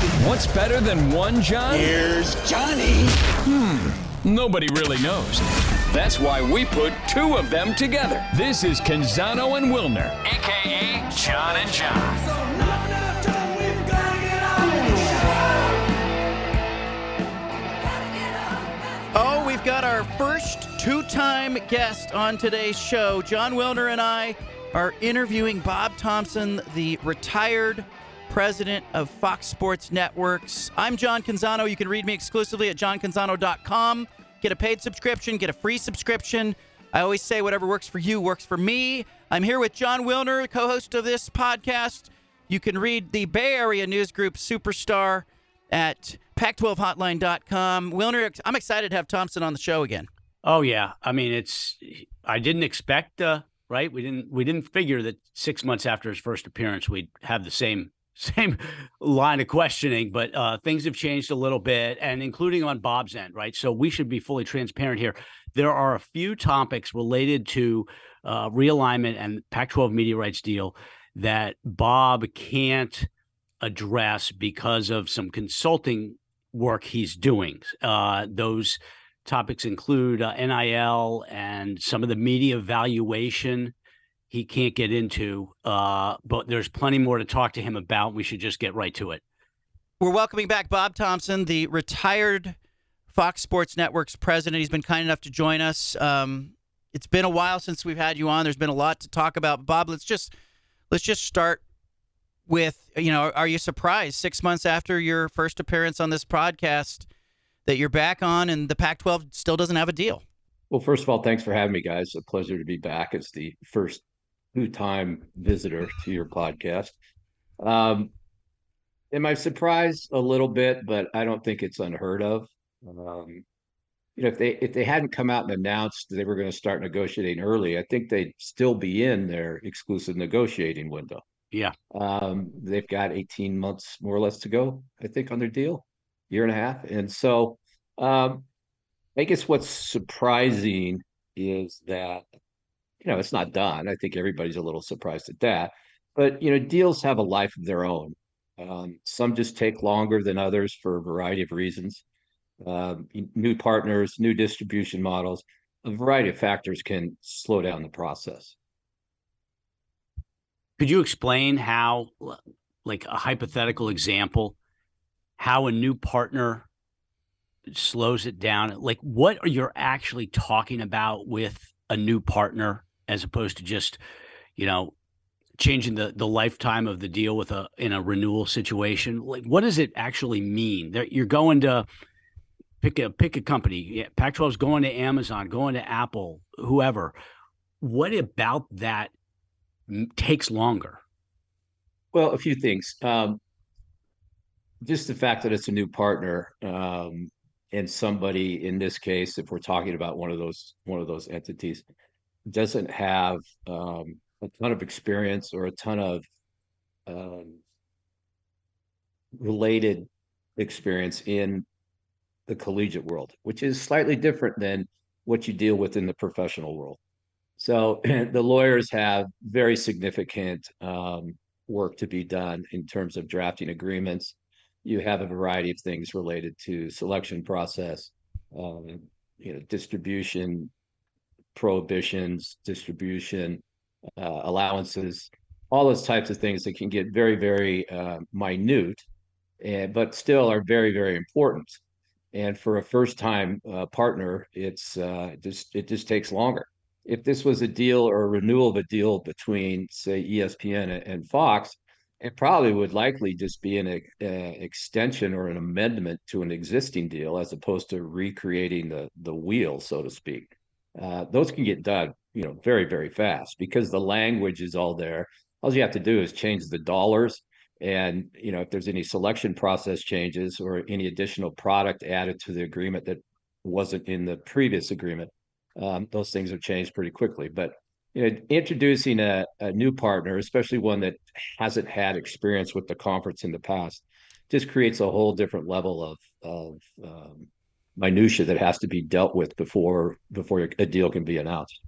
What's better than one John? Here's Johnny. Hmm, nobody really knows. That's why we put two of them together. This is Canzano and Wilner, aka John and John. Oh, we've got our first two time guest on today's show. Jon Wilner and I are interviewing Bob Thompson, the retired president of Fox Sports Networks. I'm John Canzano. You can read me exclusively at johncanzano.com. Get a paid subscription, get a free subscription. I always say whatever works for you works for me. I'm here with Jon Wilner, co host of this podcast. You can read the Bay Area News Group Superstar at pac12hotline.com. Wilner, I'm excited to have Thompson on the show again. Oh yeah, I mean it's. I didn't expect, uh, right? We didn't. We didn't figure that six months after his first appearance, we'd have the same same line of questioning. But uh, things have changed a little bit, and including on Bob's end, right? So we should be fully transparent here. There are a few topics related to uh, realignment and Pac-12 media rights deal that Bob can't address because of some consulting work he's doing. Uh, those topics include uh, NIL and some of the media valuation he can't get into, uh, but there's plenty more to talk to him about. We should just get right to it. We're welcoming back Bob Thompson, the retired Fox Sports Network's president. He's been kind enough to join us. Um, it's been a while since we've had you on. There's been a lot to talk about. Bob, let's just let's just start with you know, are you surprised six months after your first appearance on this podcast that you're back on and the Pac-12 still doesn't have a deal? Well, first of all, thanks for having me, guys. A pleasure to be back as the first two-time visitor to your podcast. Um, am I surprised a little bit? But I don't think it's unheard of. Um, you know, if they if they hadn't come out and announced they were going to start negotiating early, I think they'd still be in their exclusive negotiating window. Yeah. Um, they've got 18 months more or less to go, I think, on their deal, year and a half. And so um, I guess what's surprising is that, you know, it's not done. I think everybody's a little surprised at that. But, you know, deals have a life of their own. Um, some just take longer than others for a variety of reasons. Um, new partners, new distribution models, a variety of factors can slow down the process. Could you explain how, like a hypothetical example, how a new partner slows it down? Like, what are you actually talking about with a new partner as opposed to just, you know, changing the the lifetime of the deal with a in a renewal situation? Like, what does it actually mean? That you're going to pick a pick a company. Yeah, Pac-12 is going to Amazon, going to Apple, whoever. What about that takes longer? Well, a few things. Um, just the fact that it's a new partner, um, and somebody in this case, if we're talking about one of those one of those entities, doesn't have um, a ton of experience or a ton of um, related experience in the collegiate world, which is slightly different than what you deal with in the professional world. So the lawyers have very significant um, work to be done in terms of drafting agreements. You have a variety of things related to selection process, um, you know, distribution, prohibitions, distribution, uh, allowances, all those types of things that can get very, very uh, minute, and but still are very, very important. And for a first-time uh, partner, it's uh, just it just takes longer if this was a deal or a renewal of a deal between, say, ESPN and Fox, it probably would likely just be an uh, extension or an amendment to an existing deal as opposed to recreating the the wheel, so to speak. Uh, those can get done, you know, very very fast because the language is all there. All you have to do is change the dollars, and you know if there's any selection process changes or any additional product added to the agreement that wasn't in the previous agreement, um, those things have changed pretty quickly. But you know, introducing a, a, new partner, especially one that hasn't had experience with the conference in the past, just creates a whole different level of of um, minutia that has to be dealt with before before a deal can be announced.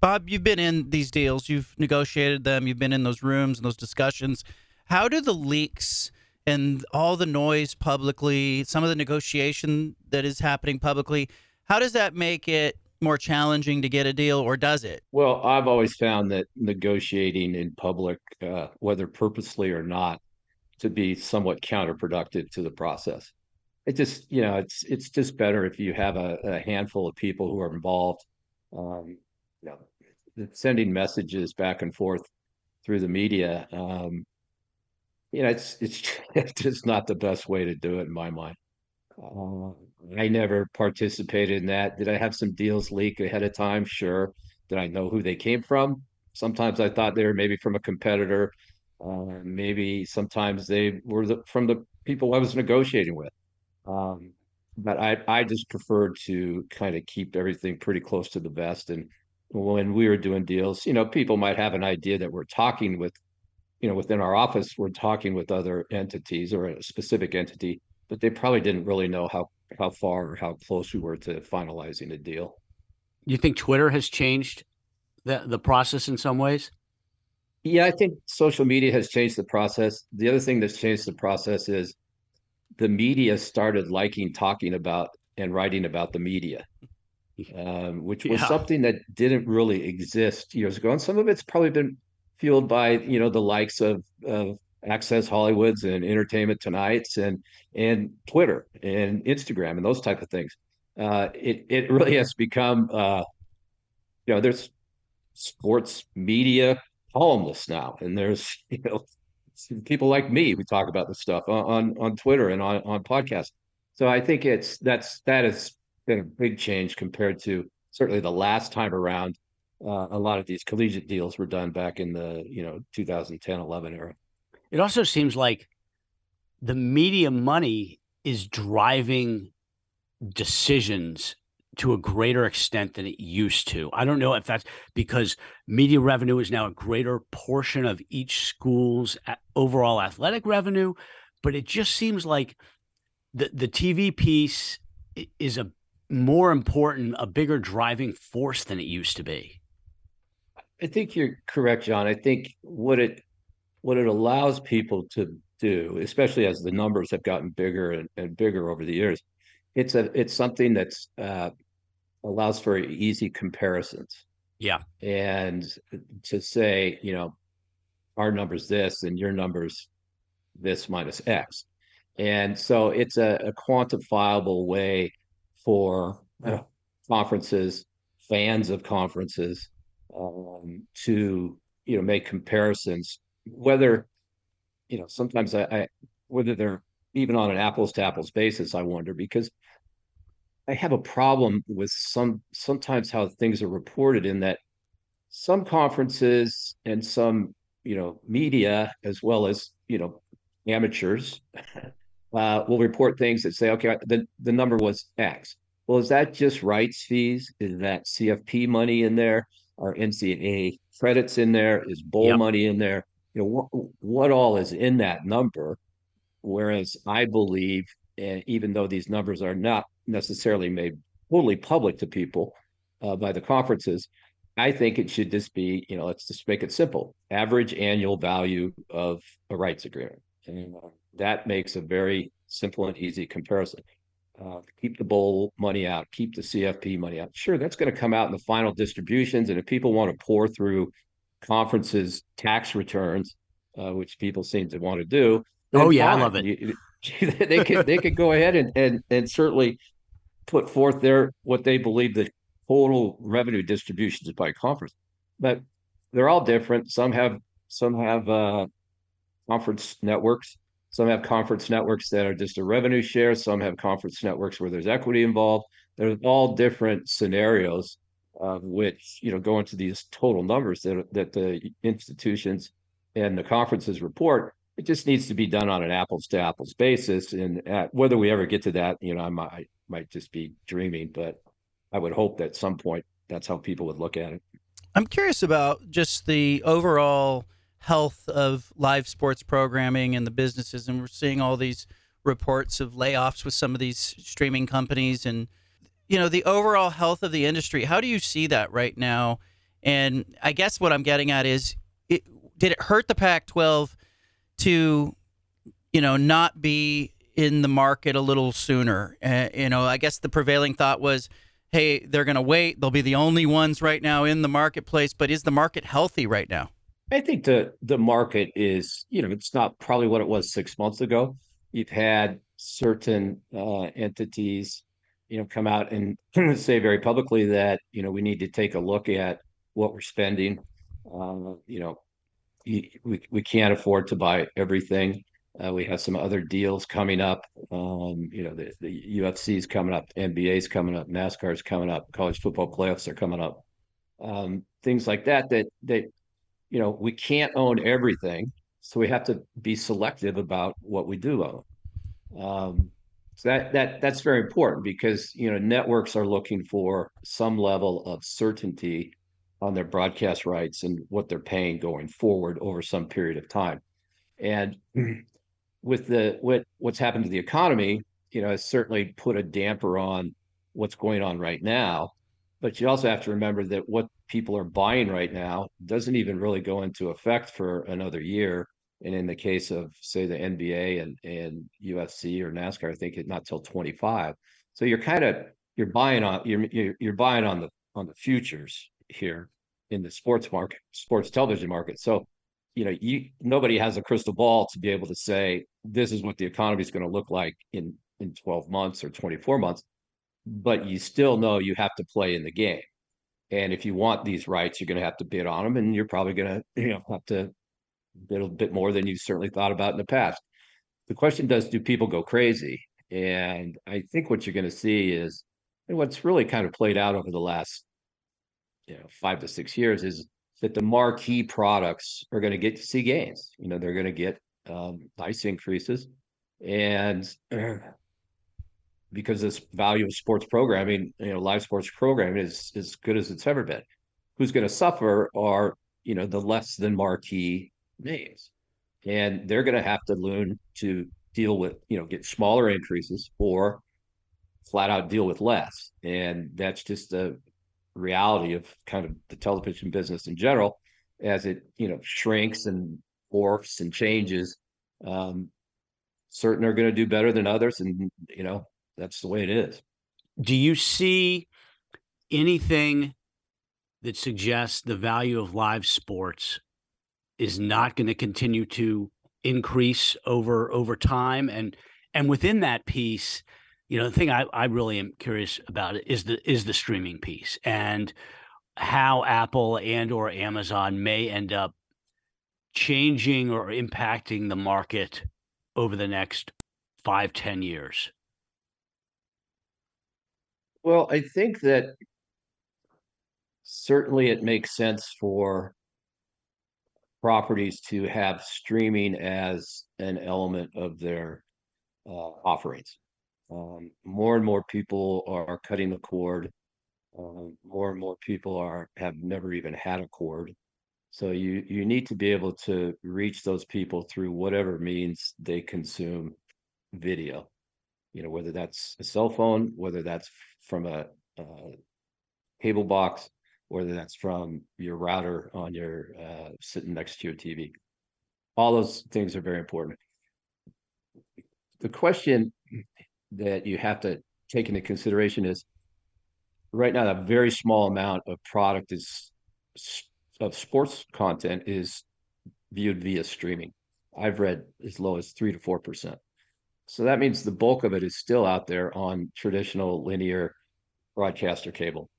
Bob, you've been in these deals, you've negotiated them, you've been in those rooms and those discussions. How do the leaks and all the noise publicly, some of the negotiation that is happening publicly, how does that make it more challenging to get a deal, or does it? Well, I've always found that negotiating in public, uh, whether purposely or not, to be somewhat counterproductive to the process. It just, you know, it's it's just better if you have a, a handful of people who are involved. Um, you know, sending messages back and forth through the media. Um, you know, it's it's just not the best way to do it in my mind. Uh, I never participated in that. Did I have some deals leak ahead of time? Sure. Did I know who they came from? Sometimes I thought they were maybe from a competitor. Uh, maybe sometimes they were the, from the people I was negotiating with. Um, but I, I just preferred to kind of keep everything pretty close to the vest. And when we were doing deals, you know, people might have an idea that we're talking with, you know, within our office, we're talking with other entities or a specific entity, but they probably didn't really know how how far or how close we were to finalizing a deal. You think Twitter has changed the the process in some ways? Yeah, I think social media has changed the process. The other thing that's changed the process is the media started liking talking about and writing about the media, um, which was yeah. something that didn't really exist years ago. And some of it's probably been fueled by you know the likes of, of Access Hollywoods and Entertainment Tonight's and and Twitter and Instagram and those type of things. Uh, it it really has become uh, you know there's sports media columnists now, and there's you know people like me who talk about this stuff on on Twitter and on on podcasts. So I think it's that's that has been a big change compared to certainly the last time around. Uh, a lot of these collegiate deals were done back in the you know 2010 11 era. It also seems like the media money is driving decisions to a greater extent than it used to. I don't know if that's because media revenue is now a greater portion of each school's overall athletic revenue, but it just seems like the the TV piece is a more important, a bigger driving force than it used to be. I think you're correct, John. I think what it what it allows people to do, especially as the numbers have gotten bigger and, and bigger over the years, it's a it's something that's uh, allows for easy comparisons. Yeah, and to say, you know, our numbers this and your numbers this minus X, and so it's a, a quantifiable way for uh, conferences, fans of conferences, um, to you know make comparisons whether you know sometimes I, I whether they're even on an apples to apples basis i wonder because i have a problem with some sometimes how things are reported in that some conferences and some you know media as well as you know amateurs uh, will report things that say okay the, the number was x. Well is that just rights fees? Is that cfp money in there? Are ncaa credits in there? Is bowl yep. money in there? You know what, what all is in that number? Whereas i believe and even though these numbers are not necessarily made totally public to people uh, by the conferences i think it should just be you know let's just make it simple average annual value of a rights agreement and uh, that makes a very simple and easy comparison uh, keep the bowl money out keep the cfp money out sure that's going to come out in the final distributions and if people want to pour through conferences tax returns, uh, which people seem to want to do. Oh yeah, fine. I love it. You, they could they could go ahead and, and and certainly put forth their what they believe the total revenue distributions by conference, but they're all different. Some have some have uh, conference networks. Some have conference networks that are just a revenue share. Some have conference networks where there's equity involved. There's all different scenarios of which you know go into these total numbers that that the institutions and the conferences report. It just needs to be done on an apples to apples basis, and at, whether we ever get to that, you know, I might might just be dreaming, but I would hope that at some point that's how people would look at it. I'm curious about just the overall health of live sports programming and the businesses, and we're seeing all these reports of layoffs with some of these streaming companies and you know, the overall health of the industry. How do you see that right now? And I guess what I'm getting at is, it, did it hurt the Pac-12 to you know, not be in the market a little sooner? Uh, you know, I guess the prevailing thought was, hey, they're going to wait. They'll be the only ones right now in the marketplace. But is the market healthy right now? I think the the market is, you know, it's not probably what it was six months ago. You've had certain uh, entities, you know, come out and say very publicly that you know we need to take a look at what we're spending. Uh, you know, we we can't afford to buy everything. Uh, we have some other deals coming up. Um, you know, the, the UFC is coming up, NBA is coming up, NASCAR is coming up, college football playoffs are coming up. Um, things like that, that, that, you know, we can't own everything. So we have to be selective about what we do own. Um, so that, that, that's very important because, you know, networks are looking for some level of certainty on their broadcast rights and what they're paying going forward over some period of time. And with the what what's happened to the economy, you know, has certainly put a damper on what's going on right now. But you also have to remember that what people are buying right now doesn't even really go into effect for another year. And in the case of say the NBA and and UFC or NASCAR, I think it not till 25. So you're kind of you're buying on you're you're buying on the on the futures here in the sports market, sports television market. So you know, you nobody has a crystal ball to be able to say this is what the economy is going to look like in in 12 months or 24 months, but you still know you have to play in the game. And if you want these rights, you're going to have to bid on them, and you're probably going to you know have to bid a bit more than you certainly thought about in the past. The question does: Do people go crazy? And I think what you're going to see is, and what's really kind of played out over the last you know five to six years is that the marquee products are going to get to see gains. You know, they're going to get um, nice increases, and because this value of sports programming, you know, live sports programming is as good as it's ever been. Who's going to suffer are you know the less than marquee names, and they're going to have to learn to deal with you know get smaller increases or flat out deal with less, and that's just a reality of kind of the television business in general as it you know shrinks and morphs and changes um, certain are going to do better than others and you know that's the way it is. Do you see anything that suggests the value of live sports is not going to continue to increase over over time? And and within that piece you know the thing I, I really am curious about is the is the streaming piece and how apple and or amazon may end up changing or impacting the market over the next five ten years. Well i think that certainly it makes sense for properties to have streaming as an element of their uh, offerings um, more and more people are cutting the cord. Um, more and more people are have never even had a cord. So you you need to be able to reach those people through whatever means they consume video. You know, whether that's a cell phone, whether that's from a, a cable box, whether that's from your router on your uh, sitting next to your TV. All those things are very important. The question that you have to take into consideration is right now a very small amount of product is of sports content is viewed via streaming. I've read as low as three to four percent. So that means the bulk of it is still out there on traditional linear broadcaster cable.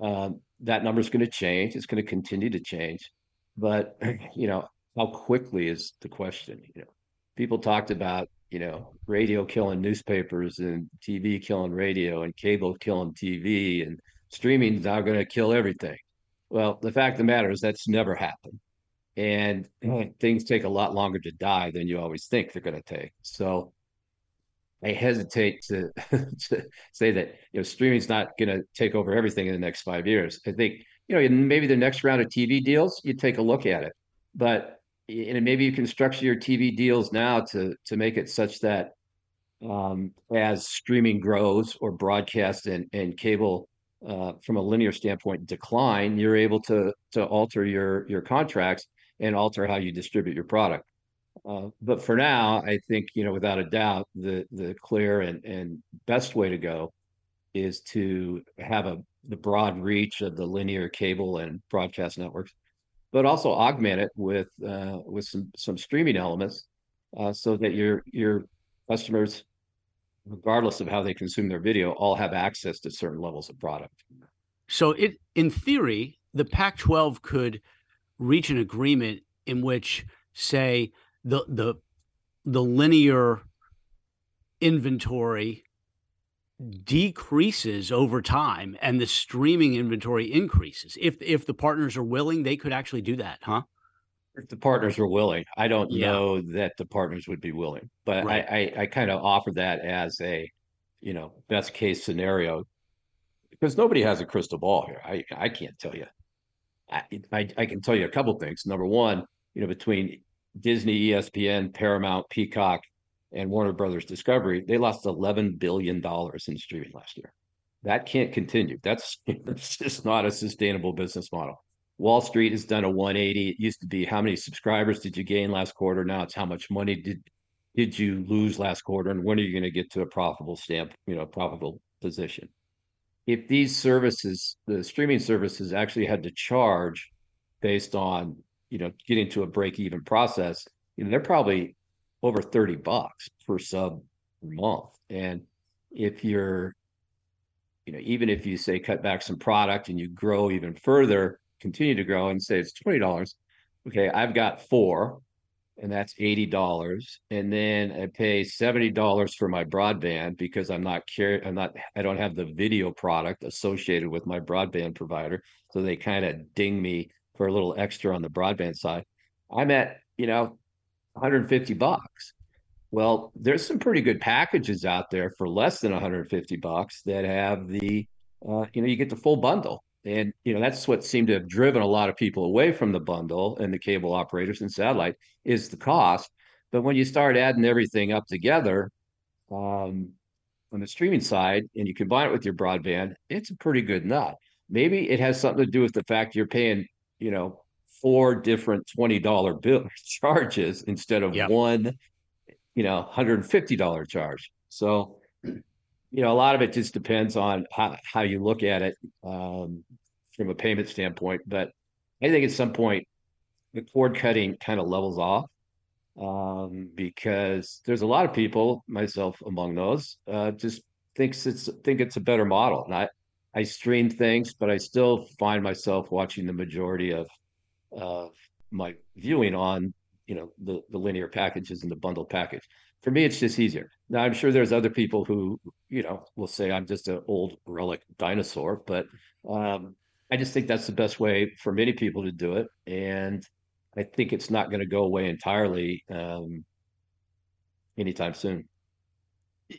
Um, that number is going to change. It's going to continue to change, but you know how quickly is the question. You know, people talked about you know, radio killing newspapers and TV killing radio and cable killing TV and streaming is now going to kill everything. Well, the fact of the matter is that's never happened. And things take a lot longer to die than you always think they're going to take. So I hesitate to, to say that, you know, streaming's not going to take over everything in the next five years. I think, you know, maybe the next round of TV deals, you take a look at it. But and maybe you can structure your TV deals now to to make it such that um, as streaming grows or broadcast and and cable uh, from a linear standpoint decline, you're able to to alter your your contracts and alter how you distribute your product. Uh, but for now, I think you know, without a doubt, the the clear and and best way to go is to have a the broad reach of the linear cable and broadcast networks, but also augment it with uh, with some some streaming elements, uh, so that your your customers, regardless of how they consume their video, all have access to certain levels of product. So it in theory, the Pac-12 could reach an agreement in which, say, the the the linear inventory decreases over time and the streaming inventory increases. If if the partners are willing, they could actually do that, huh? If the partners are willing, I don't yeah. know that the partners would be willing, but right. I, I, I kind of offer that as a, you know, best case scenario, because nobody has a crystal ball here. I I can't tell you. I I, I can tell you a couple things. Number one, you know, between Disney, ESPN, Paramount, Peacock, and Warner Brothers Discovery, they lost $11 billion in streaming last year. That can't continue. That's just not a sustainable business model. Wall Street has done a 180. It used to be how many subscribers did you gain last quarter? Now it's how much money did did you lose last quarter, and when are you going to get to a profitable stamp, you know, profitable position? If these services, the streaming services, actually had to charge based on you know getting to a break even process, you know, they're probably over 30 bucks per sub month. And if you're, you know, even if you say cut back some product and you grow even further, continue to grow and say it's $20, okay, I've got four and that's $80 and then i pay $70 for my broadband because i'm not care i'm not i don't have the video product associated with my broadband provider. So they kind of ding me for a little extra on the broadband side. I'm at you know 150 bucks. Well, there's some pretty good packages out there for less than 150 bucks that have the, uh, you know, you get the full bundle. And, you know, that's what seemed to have driven a lot of people away from the bundle and the cable operators and satellite is the cost. But when you start adding everything up together um, on the streaming side and you combine it with your broadband, it's a pretty good nut. Maybe it has something to do with the fact you're paying, you know, four different $20 bill charges instead of yep. one, you know, $150 charge. So, you know, a lot of it just depends on how, how you look at it um, from a payment standpoint. But I think at some point, the cord cutting kind of levels off um, because there's a lot of people, myself among those, uh, just thinks it's think it's a better model. And I, I stream things, but I still find myself watching the majority of of my viewing on you know the the linear packages and the bundle package. For me, it's just easier. Now I'm sure there's other people who you know will say I'm just an old relic dinosaur, but um, I just think that's the best way for many people to do it, and I think it's not going to go away entirely um, anytime soon.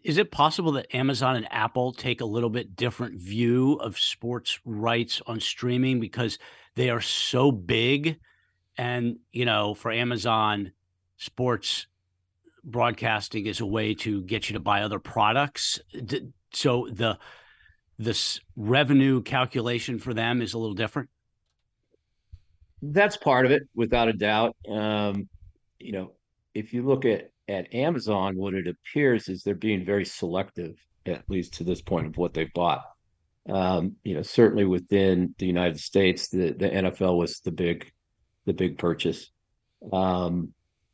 Is it possible that Amazon and Apple take a little bit different view of sports rights on streaming because they are so big? And you know for amazon sports broadcasting is a way to get you to buy other products. So the this revenue calculation for them is a little different? That's part of it without a doubt. Um, you know if you look at at amazon what it appears is they're being very selective at least to this point of what they've bought um, you know, certainly within the United States, the, the NFL was the big, the big purchase. Um,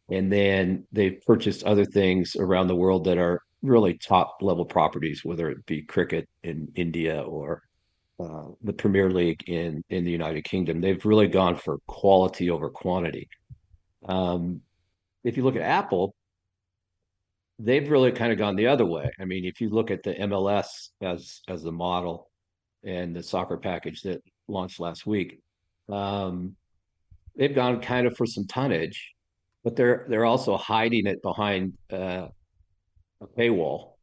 and then they've purchased other things around the world that are really top level properties, whether it be cricket in India or uh, the Premier League in in the United Kingdom. They've really gone for quality over quantity. Um, if you look at Apple, they've really kind of gone the other way. I mean, if you look at the MLS as as the model, and the soccer package that launched last week. Um, they've gone kind of for some tonnage, but they're they're also hiding it behind uh, a paywall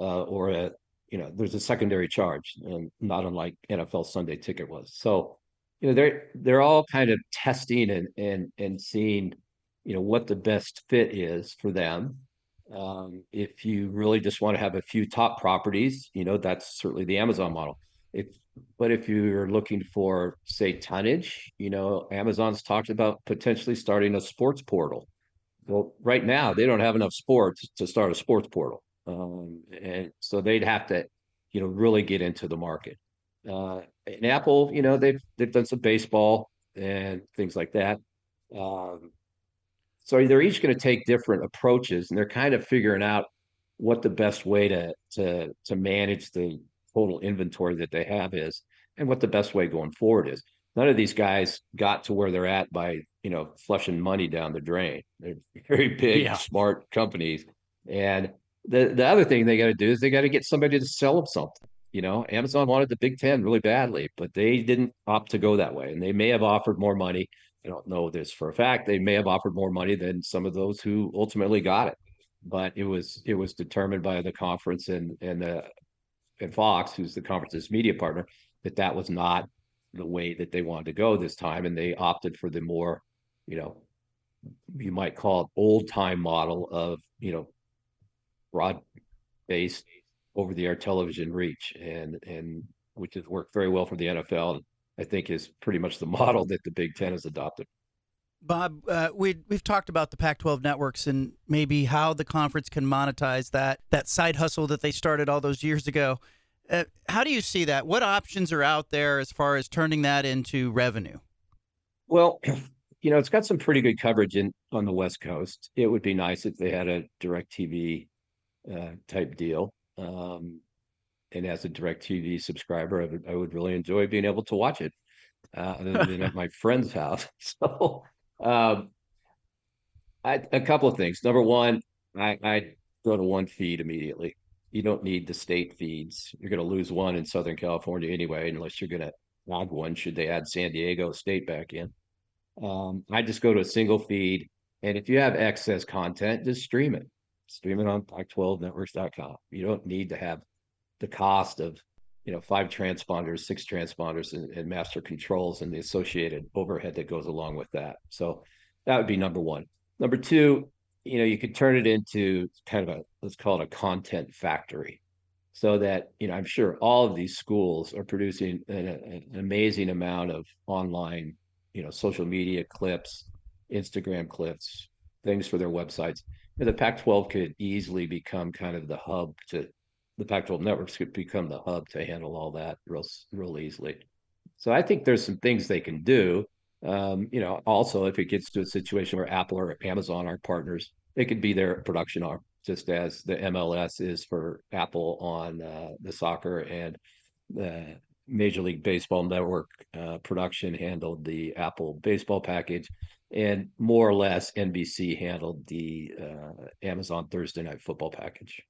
uh, or a you know there's a secondary charge, and not unlike NFL Sunday Ticket was. So you know they're they're all kind of testing and and and seeing you know what the best fit is for them. Um, if you really just want to have a few top properties, you know that's certainly the Amazon model if but if you're looking for say tonnage you know amazon's talked about potentially starting a sports portal well, right now they don't have enough sports to start a sports portal, um, and so they'd have to, you know, really get into the market. Uh, and Apple, you know, they've they've done some baseball and things like that. Um, so they're each going to take different approaches, and they're kind of figuring out what the best way to to to manage the total inventory that they have is, and what the best way going forward is. None of these guys got to where they're at by you know flushing money down the drain. They're very big, yeah. smart companies, and the the other thing they got to do is they got to get somebody to sell them something. You know, Amazon wanted the Big Ten really badly, but they didn't opt to go that way, and they may have offered more money. I don't know this for a fact. They may have offered more money than some of those who ultimately got it, but it was it was determined by the conference and and the and Fox, who's the conference's media partner, that that was not the way that they wanted to go this time, and they opted for the more, you know, you might call it old time model of you know broad based over the air television reach, and and which has worked very well for the NFL. I think is pretty much the model that the Big Ten has adopted. Bob, uh, we we've talked about the Pac-12 networks and maybe how the conference can monetize that that side hustle that they started all those years ago. Uh, how do you see that? What options are out there as far as turning that into revenue? Well, you know, it's got some pretty good coverage in on the West Coast. It would be nice if they had a DirecTV uh, type deal. Um, and as a DirecTV subscriber, I would, I would really enjoy being able to watch it uh, other than at my friend's house. So, um, I, a couple of things. Number one, I, I go to one feed immediately. You don't need the state feeds. You're going to lose one in Southern California anyway, unless you're going to add one. Should they add San Diego State back in? Um, I just go to a single feed, and if you have excess content, just stream it stream it on Pac12networks.com. You don't need to have the cost of you know five transponders, six transponders, and, and, master controls and the associated overhead that goes along with that. So that would be number one. Number two, you know, you could turn it into kind of a let's call it a content factory, so that you know I'm sure all of these schools are producing an, an amazing amount of online, you know, social media clips, Instagram clips, things for their websites the Pac-12 could easily become kind of the hub to the Pac-12 networks could become the hub to handle all that real real easily. So I think there's some things they can do. Um, you know, also if it gets to a situation where Apple or Amazon are partners, it could be their production arm, just as the MLS is for Apple on uh, the soccer and the Major League Baseball Network uh, production handled the Apple baseball package and more or less NBC handled the uh, Amazon Thursday Night Football package.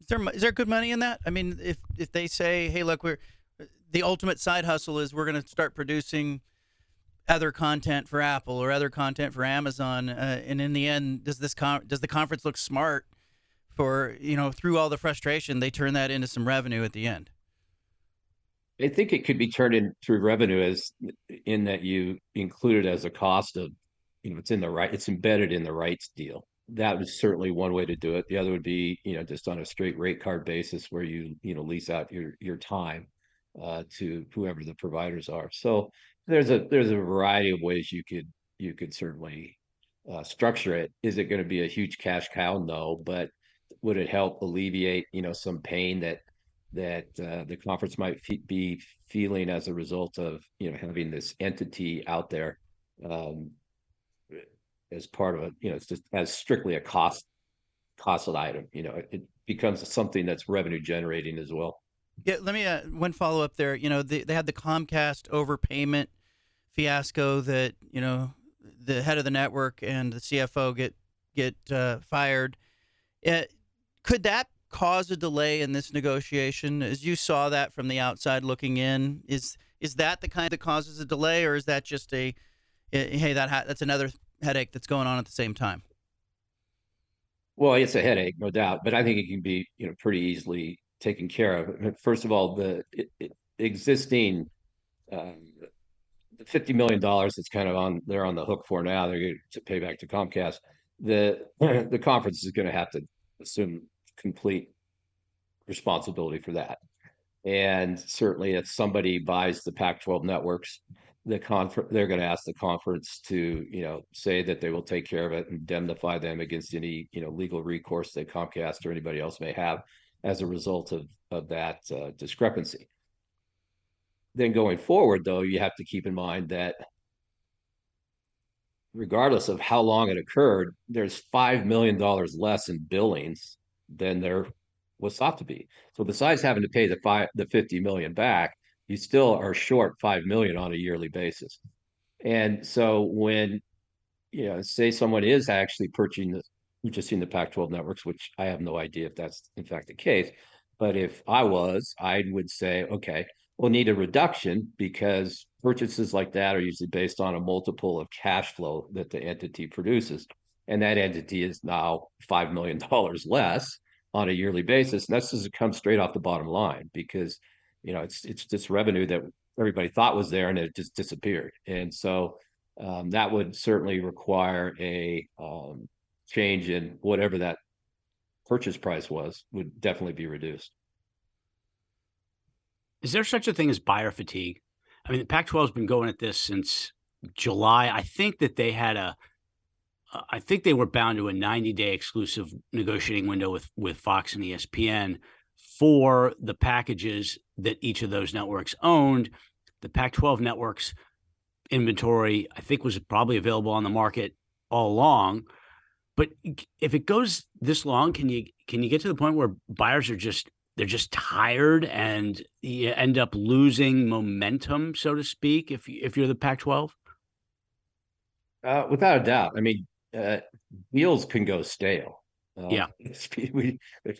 Is there is there good money in that? I mean, if if they say, "Hey, look, we're the ultimate side hustle is we're going to start producing other content for Apple or other content for Amazon," uh, and in the end, does this con- does the conference look smart for you know through all the frustration they turn that into some revenue at the end? I think it could be turned in through revenue as in that you include it as a cost of you know it's in the right it's embedded in the rights deal that was certainly one way to do it. The other would be you know just on a straight rate card basis where you you know lease out your your time uh, to whoever the providers are. So there's a there's a variety of ways you could you could certainly uh, structure it. Is it going to be a huge cash cow? No but would it help alleviate you know some pain that that uh, the conference might fe- be feeling as a result of you know having this entity out there um, as part of it. You know, it's just as strictly a cost cost item. You know, it, becomes something that's revenue generating as well. Yeah, let me uh, one follow up there. You know, they, they had the Comcast overpayment fiasco that you know the head of the network and the CFO get get uh, fired. Uh, could that cause a delay in this negotiation? As you saw that from the outside looking in, is is that the kind that causes a delay, or is that just a hey that ha- that's another headache that's going on at the same time? Well, it's a headache, no doubt, but I think it can be, you know, pretty easily taken care of. First of all, the it, it, existing um, the fifty million dollars that's kind of on they're on the hook for now. They're going to pay back to Comcast. The the conference is going to have to assume complete responsibility for that. And certainly, if somebody buys the Pac-12 networks, the conference they're going to ask the conference to you know say that they will take care of it and indemnify them against any you know legal recourse that Comcast or anybody else may have as a result of of that uh, discrepancy. Then going forward, though, you have to keep in mind that regardless of how long it occurred, there's five million dollars less in billings than there was thought to be. So besides having to pay the five the 50 million back, you still are short five million on a yearly basis. And so when you know, say someone is actually purchasing the purchasing the Pac-12 networks, which I have no idea if that's in fact the case. But if I was, I would say, okay, we'll need a reduction because purchases like that are usually based on a multiple of cash flow that the entity produces. And that entity is now $5 million less on a yearly basis. And that's just come straight off the bottom line because you know, it's it's this revenue that everybody thought was there and it just disappeared. And so um, that would certainly require a um, change in whatever that purchase price was would definitely be reduced. Is there such a thing as buyer fatigue? I mean, the Pac-12 has been going at this since July. I think that they had a, I think they were bound to a 90-day exclusive negotiating window with with Fox and ESPN for the packages that each of those networks owned. The Pac 12 networks inventory, I think, was probably available on the market all along. But if it goes this long, can you can you get to the point where buyers are just they're just tired and you end up losing momentum, so to speak, if if you're the Pac-12? Uh, without a doubt. I mean, uh, deals can go stale. Uh, yeah, we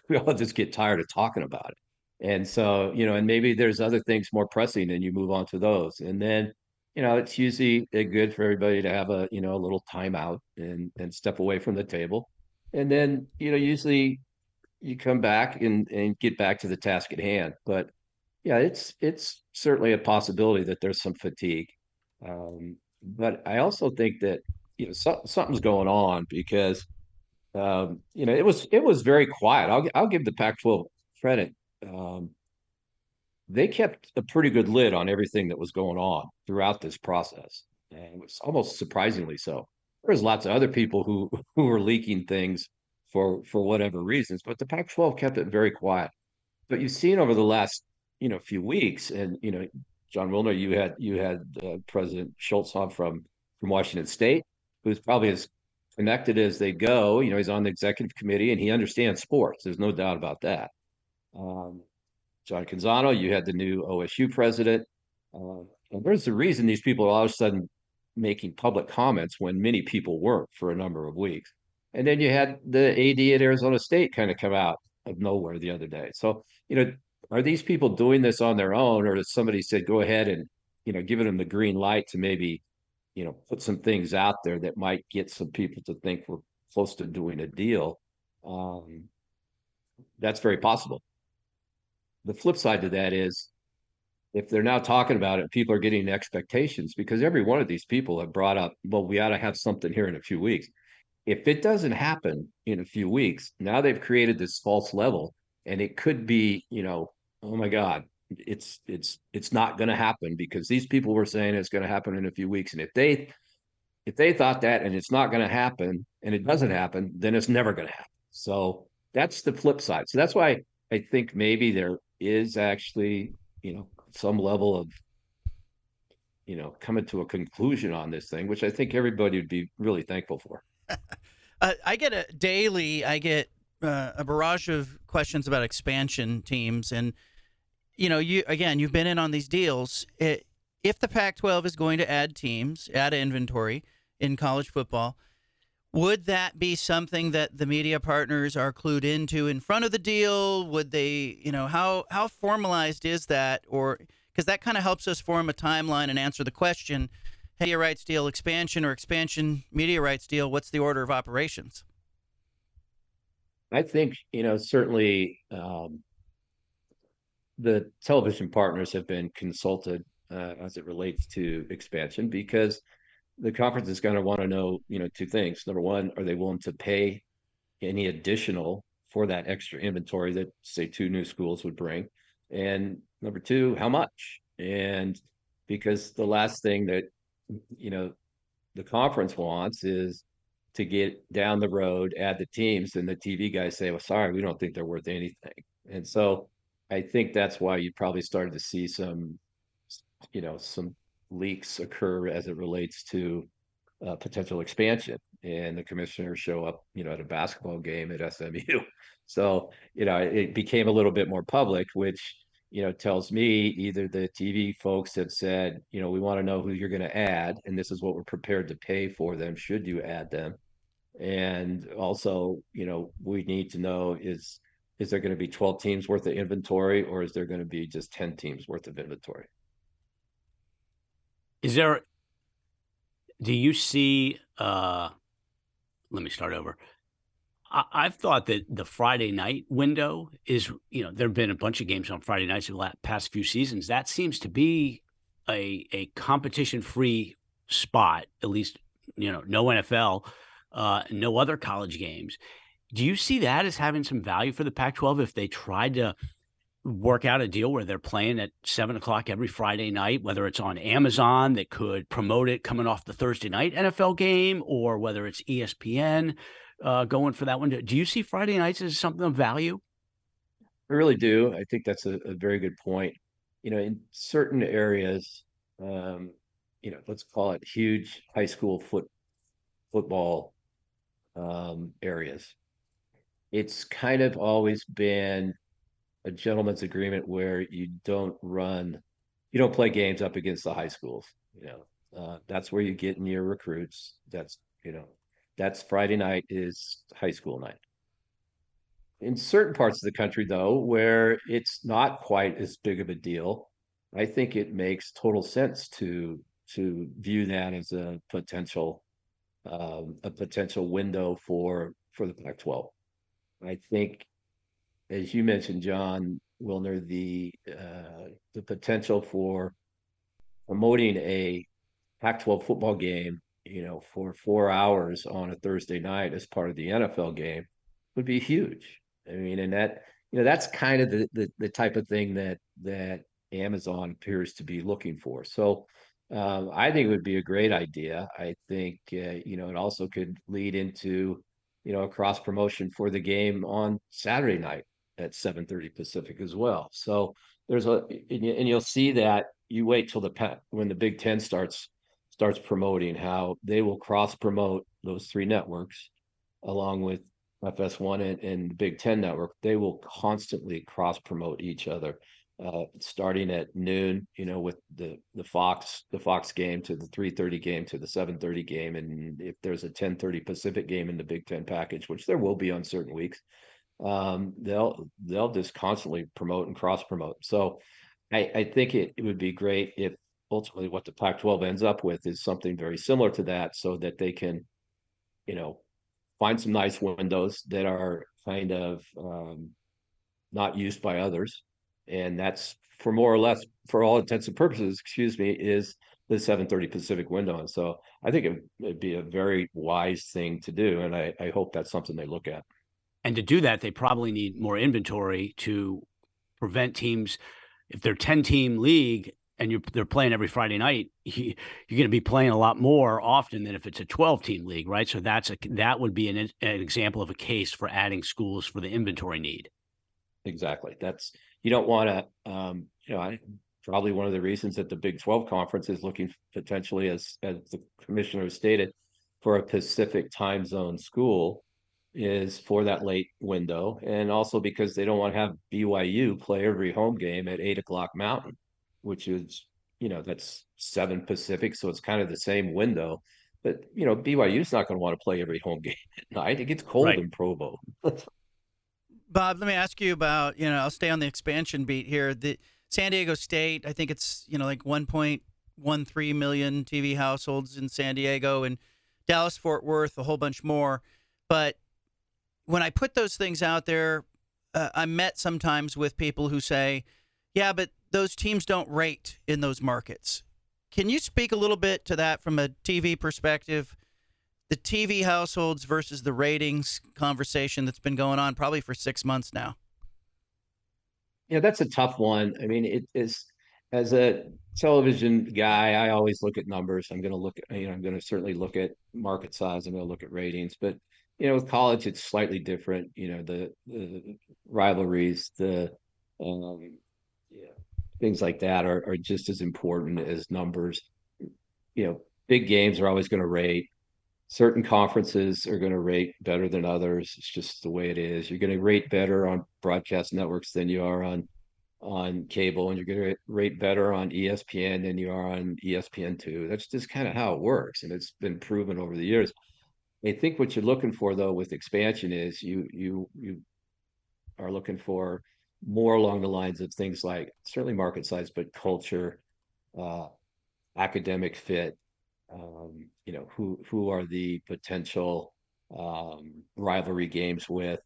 we all just get tired of talking about it, and so you know, and maybe there's other things more pressing, and you move on to those, and then you know, it's usually good for everybody to have a you know a little timeout and and step away from the table, and then you know usually you come back and and get back to the task at hand. But yeah, it's it's certainly a possibility that there's some fatigue, um, but I also think that you know so, something's going on because um, you know, it was it was very quiet. I'll I'll give the Pac-12 credit. Um, they kept a pretty good lid on everything that was going on throughout this process, and it was almost surprisingly so. There was lots of other people who who were leaking things for for whatever reasons, but the Pac-12 kept it very quiet. But you've seen over the last you know few weeks, and you know, Jon Wilner, you had you had uh, President Schulz on from from Washington State, who's probably as connected as they go. You know, he's on the executive committee and he understands sports. There's no doubt about that. Um, John Canzano, you had the new OSU president. Uh, and there's a reason these people are all of a sudden making public comments when many people weren't for a number of weeks. And then you had the AD at Arizona State kind of come out of nowhere the other day. So, you know, are these people doing this on their own, or somebody said go ahead and, you know, giving them the green light to maybe you know, put some things out there that might get some people to think we're close to doing a deal. Um, that's very possible. The flip side to that is if they're now talking about it, people are getting expectations because every one of these people have brought up, well, we ought to have something here in a few weeks. If it doesn't happen in a few weeks, now they've created this false level and it could be, you know, oh my God, it's it's it's not going to happen because these people were saying it's going to happen in a few weeks. And if they if they thought that and it's not going to happen and it doesn't happen then it's never going to happen. So that's the flip side. So that's why i think maybe there is actually you know some level of you know coming to a conclusion on this thing which i think everybody would be really thankful for. Uh, i get a daily i get uh, a barrage of questions about expansion teams and you know, you again, you've been in on these deals. It, if the Pac-12 is going to add teams, add inventory in college football, would that be something that the media partners are clued into in front of the deal? Would they, you know, how how formalized is that, or because that kind of helps us form a timeline and answer the question: media rights deal expansion or expansion media rights deal? What's the order of operations? I think you know certainly um, the television partners have been consulted uh, as it relates to expansion because the conference is going to want to know, you know, two things. Number one, are they willing to pay any additional for that extra inventory that, say, two new schools would bring? And number two, how much? And because the last thing that you know the conference wants is to get down the road, add the teams, and the TV guys say, "Well, sorry, we don't think they're worth anything." And so, I think that's why you probably started to see some, you know, some leaks occur as it relates to uh, potential expansion. And the commissioners show up, you know, at a basketball game at SMU. So, you know, it became a little bit more public, which you know, tells me either the TV folks have said, you know, we want to know who you're going to add, and this is what we're prepared to pay for them should you add them. And also, you know, we need to know is is there going to be 12 teams worth of inventory or is there going to be just 10 teams worth of inventory? Is there do you see uh let me start over. I, have thought that the Friday night window is, you know, there have been a bunch of games on Friday nights in the past few seasons. That seems to be a a competition free spot, at least, you know, no NFL, uh, no other college games. Do you see that as having some value for the Pac 12 if they tried to work out a deal where they're playing at seven o'clock every Friday night, whether it's on Amazon that could promote it coming off the Thursday night NFL game, or whether it's ESPN uh, going for that one. Do you see Friday nights as something of value? I really do. I think that's a, a very good point. You know, in certain areas, um, you know, let's call it huge high school foot football um, areas. It's kind of always been a gentleman's agreement where you don't run, you don't play games up against the high schools. You know, uh, that's where you get in your recruits. That's you know, that's Friday night is high school night. In certain parts of the country, though, where it's not quite as big of a deal, I think it makes total sense to to view that as a potential um, a potential window for for the Pac-12. I think, as you mentioned, Jon Wilner, the uh, the potential for promoting a Pac-12 football game you know, for four hours on a Thursday night as part of the NFL game would be huge. I mean, and that, you know, that's kind of the, the, the type of thing that, that Amazon appears to be looking for. So um, I think it would be a great idea. I think, uh, you know, it also could lead into, you know, a cross promotion for the game on Saturday night at 7:30 Pacific as well. So there's a and, you, will see that you wait till the when the Big Ten starts starts promoting how they will cross promote those three networks along with FS1 and, and the Big Ten network. They will constantly cross promote each other. Uh, starting at noon, you know, with the the Fox the Fox game to the 3:30 game to the 7:30 game, and if there's a 10:30 Pacific game in the Big Ten package, which there will be on certain weeks, um, they'll they'll just constantly promote and cross promote. So, I, I think it, it would be great if ultimately what the Pac-12 ends up with is something very similar to that, so that they can, you know, find some nice windows that are kind of um, not used by others, and that's for more or less, for all intents and purposes, excuse me, is the 7:30 Pacific window. And so I think it, would be a very wise thing to do, and I, I hope that's something they look at. And to do that, they probably need more inventory to prevent teams if they're 10 team league and you're they're playing every Friday night, you, are going to be playing a lot more often than if it's a 12 team league, right? So that's a that would be an, an example of a case for adding schools for the inventory need. Exactly. That's you don't want to. Um, you know, I probably one of the reasons that the Big 12 conference is looking potentially, as as the commissioner stated, for a Pacific time zone school is for that late window, and also because they don't want to have BYU play every home game at eight o'clock Mountain which is you know that's seven Pacific, so it's kind of the same window. But you know BYU's not going to want to play every home game at night. It gets cold right. in Provo. Bob, let me ask you about you know I'll stay on the expansion beat here. The San Diego State, I think it's you know like 1.13 million TV households in San Diego and Dallas Fort Worth, a whole bunch more. But when I put those things out there, uh, I'm met sometimes with people who say, "Yeah, but those teams don't rate in those markets. Can you speak a little bit to that from a TV perspective? The TV households versus the ratings conversation that's been going on probably for six months now. Yeah, that's a tough one. I mean, it is as a television guy, I always look at numbers. I'm going to look at, you know, I'm going to certainly look at market size. I'm going to look at ratings, but you know, with college, it's slightly different. You know, the, the rivalries, the um, yeah, things like that are, are just as important as numbers. You know, big games are always going to rate. Certain conferences are going to rate better than others. It's just the way it is. You're going to rate better on broadcast networks than you are on on cable, and you're going to rate better on ESPN than you are on ESPN two. That's just kind of how it works, and it's been proven over the years. I think what you're looking for though with expansion is you you you are looking for more along the lines of things like certainly market size, but culture, uh, academic fit. Um, you know who who are the potential um, rivalry games with?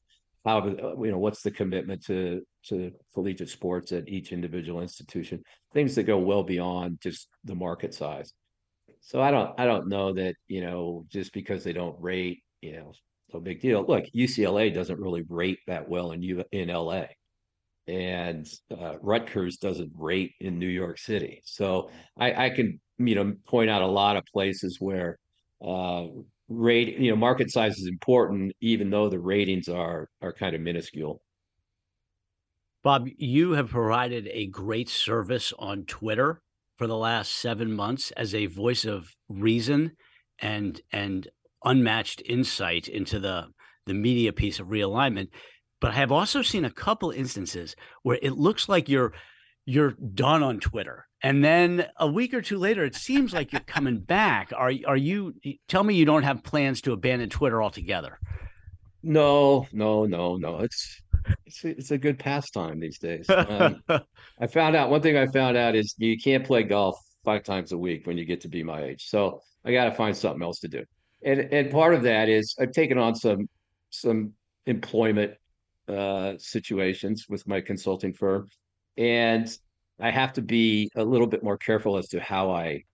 How to you know what's the commitment to to collegiate sports at each individual institution? Things that go well beyond just the market size. So i don't i don't know that you know just because they don't rate you know no big deal. Look ucla doesn't really rate that well in U, in la and uh, rutgers doesn't rate in new york city. So i i can you know point out a lot of places where uh, rate you know market size is important even though the ratings are are kind of minuscule. Bob you have provided a great service on twitter for the last seven months as a voice of reason and and unmatched insight into the the media piece of realignment. But i have also seen a couple instances where it looks like you're you're done on twitter and then a week or two later, it seems like you're coming back. Are are you? Tell me you don't have plans to abandon Twitter altogether. No, no, no, no. It's it's a, it's a good pastime these days. Um, I found out one thing. I found out is you can't play golf five times a week when you get to be my age. So I got to find something else to do. And and part of that is I've taken on some some employment uh, situations with my consulting firm, and I have to be a little bit more careful as to how I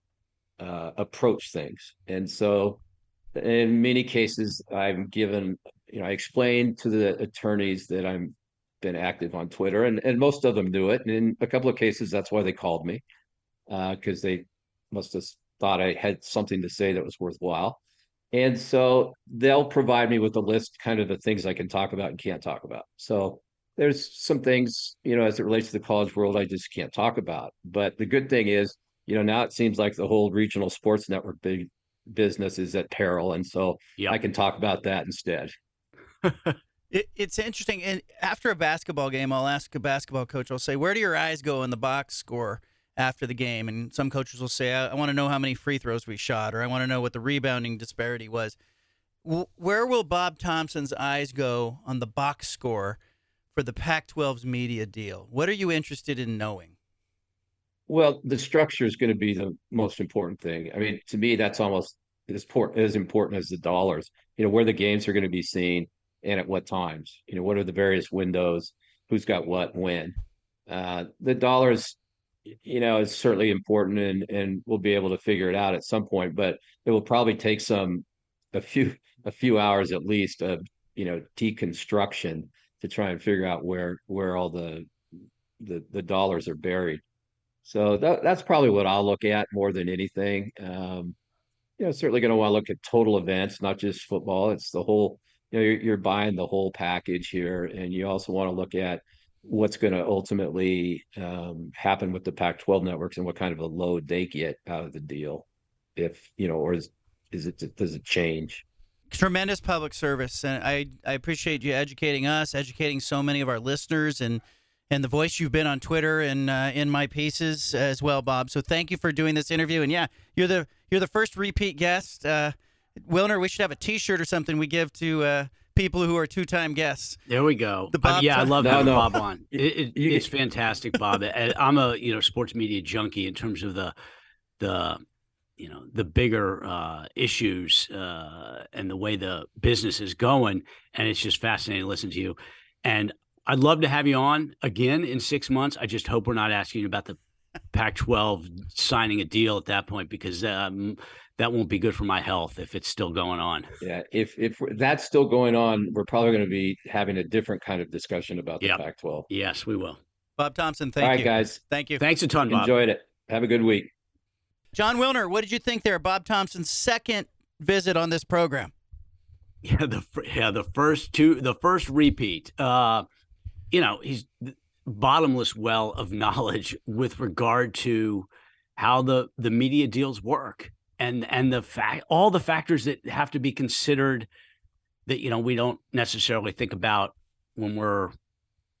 uh, approach things. And so, in many cases, I'm given, you know, I explained to the attorneys that I'm been active on Twitter, and and most of them knew it. And in a couple of cases, that's why they called me because uh, they must have thought I had something to say that was worthwhile. And so they'll provide me with a list, kind of the things I can talk about and can't talk about. So there's some things, you know, as it relates to the college world, I just can't talk about. But the good thing is, you know, now it seems like the whole regional sports network big business is at peril. And so yep. I can talk about that instead. it, it's interesting. And after a basketball game, I'll ask a basketball coach, I'll say, Where do your eyes go in the box score? after the game. And some coaches will say, I, I want to know how many free throws we shot, or I want to know what the rebounding disparity was. W- where will Bob Thompson's eyes go on the box score for the Pac 12's media deal? What are you interested in knowing? Well, the structure is going to be the most important thing. I mean, to me, that's almost as as important as the dollars. You know, where the games are going to be seen and at what times. You know, what are the various windows? Who's got what when? Uh, the dollars, you know, is certainly important, and and we'll be able to figure it out at some point. But it will probably take some a few a few hours at least of you know deconstruction to try and figure out where where all the the, the dollars are buried. So that, that's probably what I'll look at more than anything. Um, you know, certainly going to want to look at total events, not just football. It's the whole. You know, you're, you're buying the whole package here, and you also want to look at what's going to ultimately um, happen with the Pac-12 networks and what kind of a load they get out of the deal. If you know, or is is it does it change? Tremendous public service, and I I appreciate you educating us, educating so many of our listeners, and and the voice you've been on Twitter and uh, in my pieces as well, Bob. So thank you for doing this interview. And yeah, you're the you're the first repeat guest. Uh, Wilner, we should have a T-shirt or something we give to uh, people who are two-time guests. There we go. The Bob uh, yeah, I love no, having no. Bob on. It, it, it's fantastic, Bob. I'm a you know sports media junkie in terms of the the you know the bigger uh, issues uh, and the way the business is going, and it's just fascinating to listen to you. And I'd love to have you on again in six months. I just hope we're not asking you about the Pac-12 signing a deal at that point because um, that won't be good for my health if it's still going on. Yeah, if if that's still going on, we're probably going to be having a different kind of discussion about the yep. Pac-12. Yes, we will. Bob Thompson, thank All you. right, guys. Thank you. Thanks a ton, Bob. Enjoyed it. Have a good week. Jon Wilner, what did you think there? Bob Thompson's second visit on this program. Yeah, the yeah the first two, the first repeat. Uh, you know, he's bottomless well of knowledge with regard to how the the media deals work and and the fact all the factors that have to be considered that you know we don't necessarily think about when we're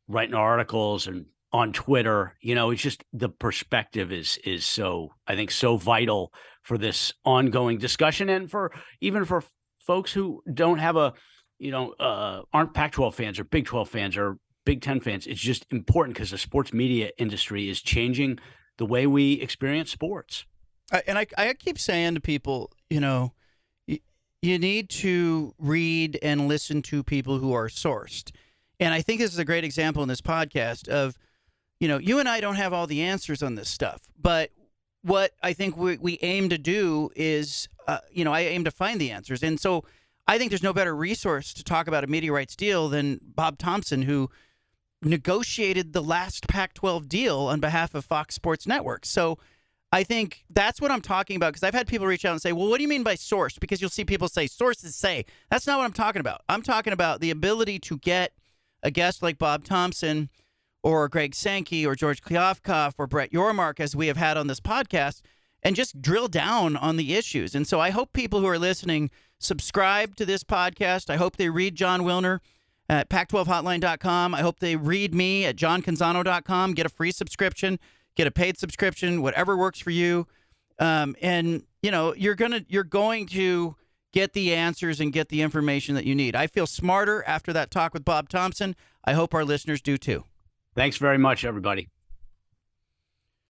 writing articles and on Twitter. You know, it's just the perspective is is so I think so vital for this ongoing discussion and for even for folks who don't have a you know uh, aren't Pac-12 fans or Big 12 fans or Big 10 fans. It's just important because the sports media industry is changing the way we experience sports. and I, I keep saying to people, you know, you, you need to read and listen to people who are sourced. And I think this is a great example in this podcast of, you know, you and I don't have all the answers on this stuff, but what I think we, we aim to do is, uh, you know, I aim to find the answers. And so I think there's no better resource to talk about a rights deal than Bob Thompson, who negotiated the last Pac 12 deal on behalf of Fox Sports Network. So I think that's what I'm talking about because I've had people reach out and say, well, what do you mean by source? Because you'll see people say, sources say. That's not what I'm talking about. I'm talking about the ability to get a guest like Bob Thompson or Greg Sankey or George Kliavkoff or Brett Yormark, as we have had on this podcast, and just drill down on the issues. And so I hope people who are listening subscribe to this podcast. I hope they read Jon Wilner at pac12hotline.com. I hope they read me at johncanzano.com, get a free subscription, get a paid subscription, whatever works for you. Um, and you know, you're to you're going to get the answers and get the information that you need. I feel smarter after that talk with Bob Thompson. I hope our listeners do too. Thanks very much, everybody.